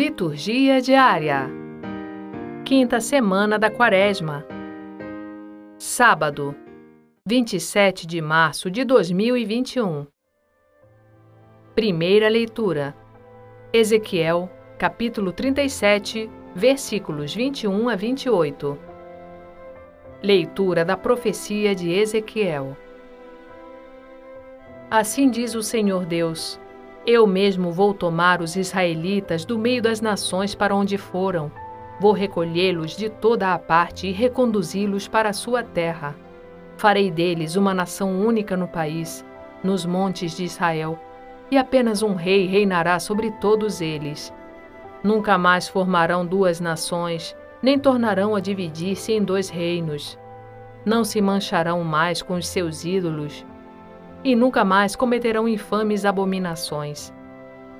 Liturgia diária. Quinta semana da Quaresma. Sábado, 27 de março de 2021. Primeira leitura. Ezequiel, capítulo 37, versículos 21 a 28. Leitura da profecia de Ezequiel. Assim diz o Senhor Deus: eu mesmo vou tomar os israelitas do meio das nações para onde foram. Vou recolhê-los de toda a parte e reconduzi-los para a sua terra. Farei deles uma nação única no país, nos montes de Israel, e apenas um rei reinará sobre todos eles. Nunca mais formarão duas nações, nem tornarão a dividir-se em dois reinos. Não se mancharão mais com os seus ídolos, e nunca mais cometerão infames abominações.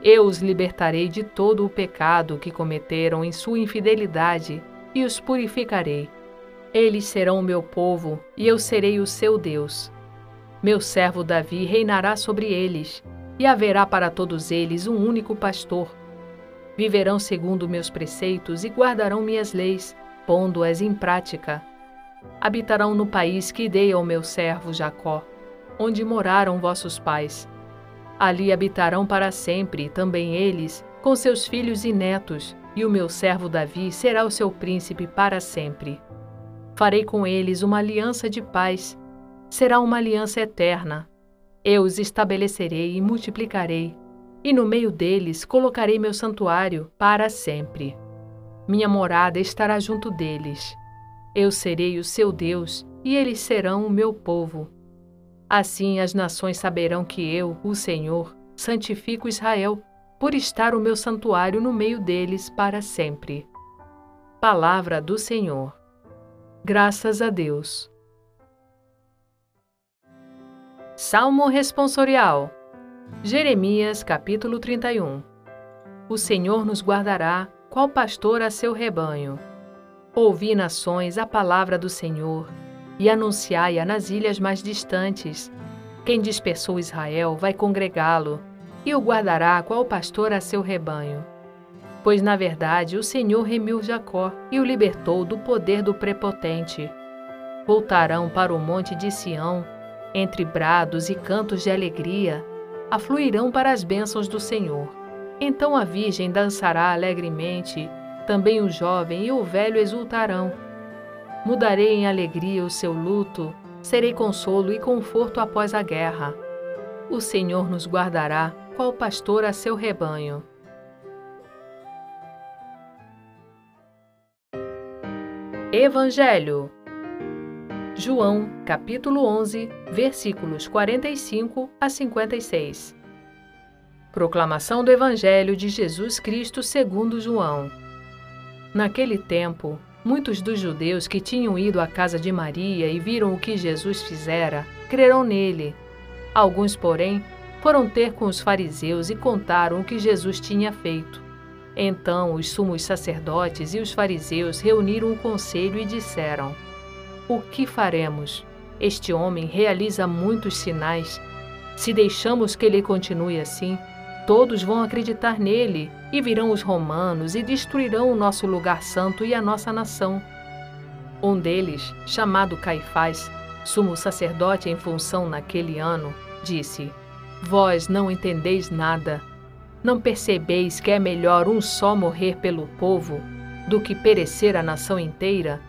Eu os libertarei de todo o pecado que cometeram em sua infidelidade e os purificarei. Eles serão o meu povo e eu serei o seu Deus. Meu servo Davi reinará sobre eles, e haverá para todos eles um único pastor. Viverão segundo meus preceitos e guardarão minhas leis, pondo-as em prática. Habitarão no país que dei ao meu servo Jacó onde moraram vossos pais. Ali habitarão para sempre, também eles, com seus filhos e netos, e o meu servo Davi será o seu príncipe para sempre. Farei com eles uma aliança de paz, será uma aliança eterna. Eu os estabelecerei e multiplicarei, e no meio deles colocarei meu santuário para sempre. Minha morada estará junto deles. Eu serei o seu Deus, e eles serão o meu povo. Assim as nações saberão que eu, o Senhor, santifico Israel, por estar o meu santuário no meio deles para sempre. Palavra do Senhor. Graças a Deus. Salmo responsorial. Jeremias, capítulo 31. O Senhor nos guardará, qual pastor a seu rebanho. Ouvi, nações, a palavra do Senhor e anunciai-a nas ilhas mais distantes. Quem dispersou Israel vai congregá-lo e o guardará qual pastor a seu rebanho. Pois, na verdade, o Senhor remiu Jacó e o libertou do poder do prepotente. Voltarão para o monte de Sião, entre brados e cantos de alegria, afluirão para as bênçãos do Senhor. Então a virgem dançará alegremente, também o jovem e o velho exultarão Mudarei em alegria o seu luto, serei consolo e conforto após a guerra. O Senhor nos guardará, qual pastor a seu rebanho. Evangelho João, capítulo 11, versículos 45 a 56. Proclamação do Evangelho de Jesus Cristo segundo João. Naquele tempo, Muitos dos judeus que tinham ido à casa de Maria e viram o que Jesus fizera, creram nele. Alguns, porém, foram ter com os fariseus e contaram o que Jesus tinha feito. Então os sumos sacerdotes e os fariseus reuniram o conselho e disseram: O que faremos? Este homem realiza muitos sinais. Se deixamos que ele continue assim, Todos vão acreditar nele, e virão os romanos e destruirão o nosso lugar santo e a nossa nação. Um deles, chamado Caifás, sumo sacerdote em função naquele ano, disse: Vós não entendeis nada. Não percebeis que é melhor um só morrer pelo povo do que perecer a nação inteira?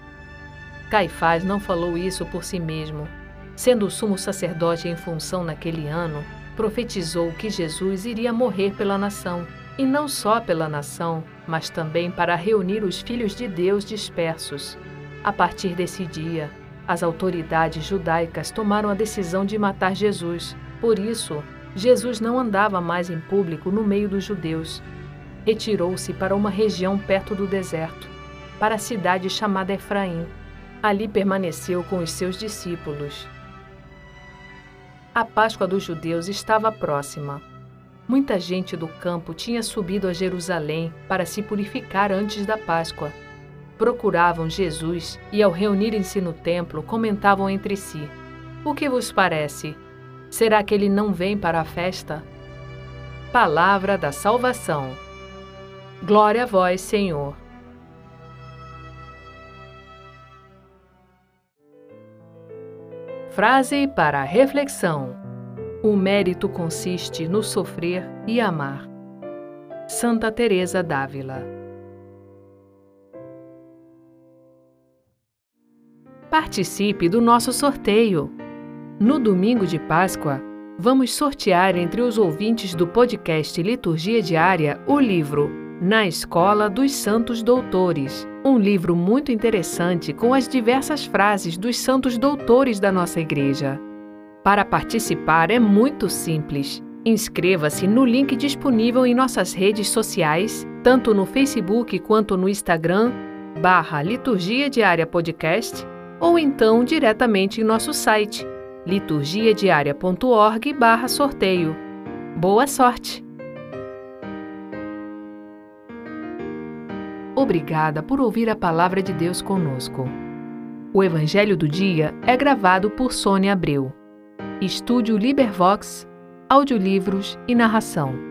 Caifás não falou isso por si mesmo. Sendo o sumo sacerdote em função naquele ano, profetizou que Jesus iria morrer pela nação, e não só pela nação, mas também para reunir os filhos de Deus dispersos. A partir desse dia, as autoridades judaicas tomaram a decisão de matar Jesus. Por isso, Jesus não andava mais em público no meio dos judeus. Retirou-se para uma região perto do deserto, para a cidade chamada Efraim. Ali permaneceu com os seus discípulos. A Páscoa dos judeus estava próxima. Muita gente do campo tinha subido a Jerusalém para se purificar antes da Páscoa. Procuravam Jesus e, ao reunirem-se no templo, comentavam entre si: O que vos parece? Será que ele não vem para a festa? Palavra da Salvação. Glória a vós, Senhor. Frase para reflexão: O mérito consiste no sofrer e amar. Santa Teresa d'Ávila. Participe do nosso sorteio. No domingo de Páscoa, vamos sortear entre os ouvintes do podcast Liturgia Diária o livro Na Escola dos Santos Doutores, um livro muito interessante com as diversas frases dos santos doutores da nossa igreja. Para participar é muito simples. Inscreva-se no link disponível em nossas redes sociais, tanto no Facebook quanto no Instagram, barra Liturgia Diária Podcast, ou então diretamente em nosso site, liturgiadiaria.org barra sorteio. Boa sorte! Obrigada por ouvir a palavra de Deus conosco. O Evangelho do Dia é gravado por Sônia Abreu. Estúdio Libervox audiolivros e narração.